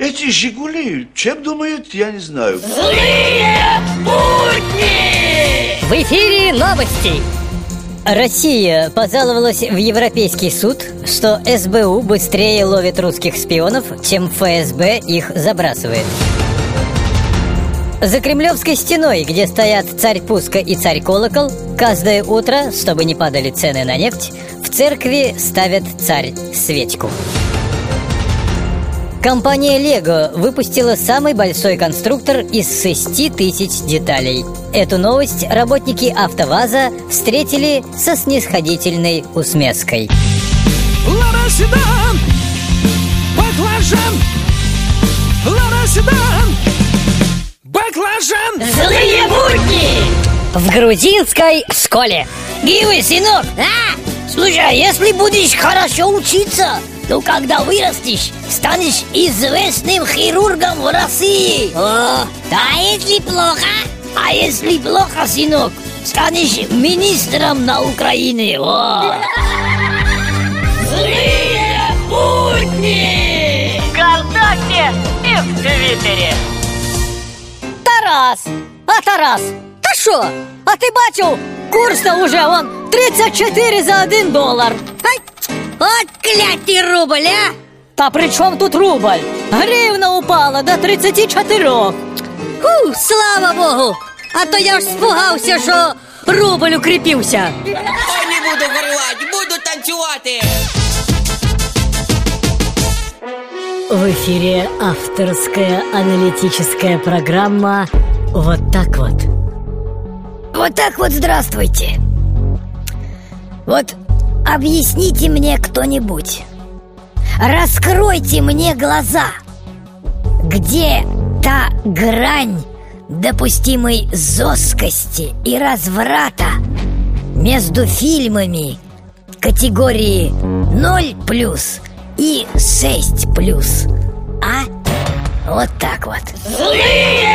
Эти «Жигули» чем думают, я не знаю. Злые будни! В эфире новости! Россия пожаловалась в Европейский суд, что СБУ быстрее ловит русских шпионов, чем ФСБ их забрасывает. За Кремлевской стеной, где стоят царь Пуска и царь Колокол, каждое утро, чтобы не падали цены на нефть, в церкви ставят царь свечку. Компания Lego выпустила самый большой конструктор из 6 тысяч деталей. Эту новость работники АвтоВАЗа встретили со снисходительной усмеской. Лада Седан, баклажан, Лада Седан, баклажан. Злые будни! В грузинской школе. Гивы, сынок! А? Слушай, а если будешь хорошо учиться, то когда вырастешь, станешь известным хирургом в России. О, а если плохо? А если плохо, сынок, станешь министром на Украине. О. Злые будни! ВКонтакте и в Твиттере. Тарас! А Тарас, та що? А ти бачив, курс-то уже вон 34 за 1 долар. Ай! От клятый рубль, а! Та при чому тут рубль? Гривна упала до 34. Фу, слава Богу! А то я ж спугався, що рубль укріпився. Ой, не буду горлать, буду танцювати. В эфире авторская аналитическая программа «Вот так вот». Вот так вот здравствуйте. Вот объясните мне кто-нибудь. Раскройте мне глаза. Где та грань допустимой жесткости и разврата между фильмами категории 0 плюс и 6 плюс? А? Вот так вот. Злые!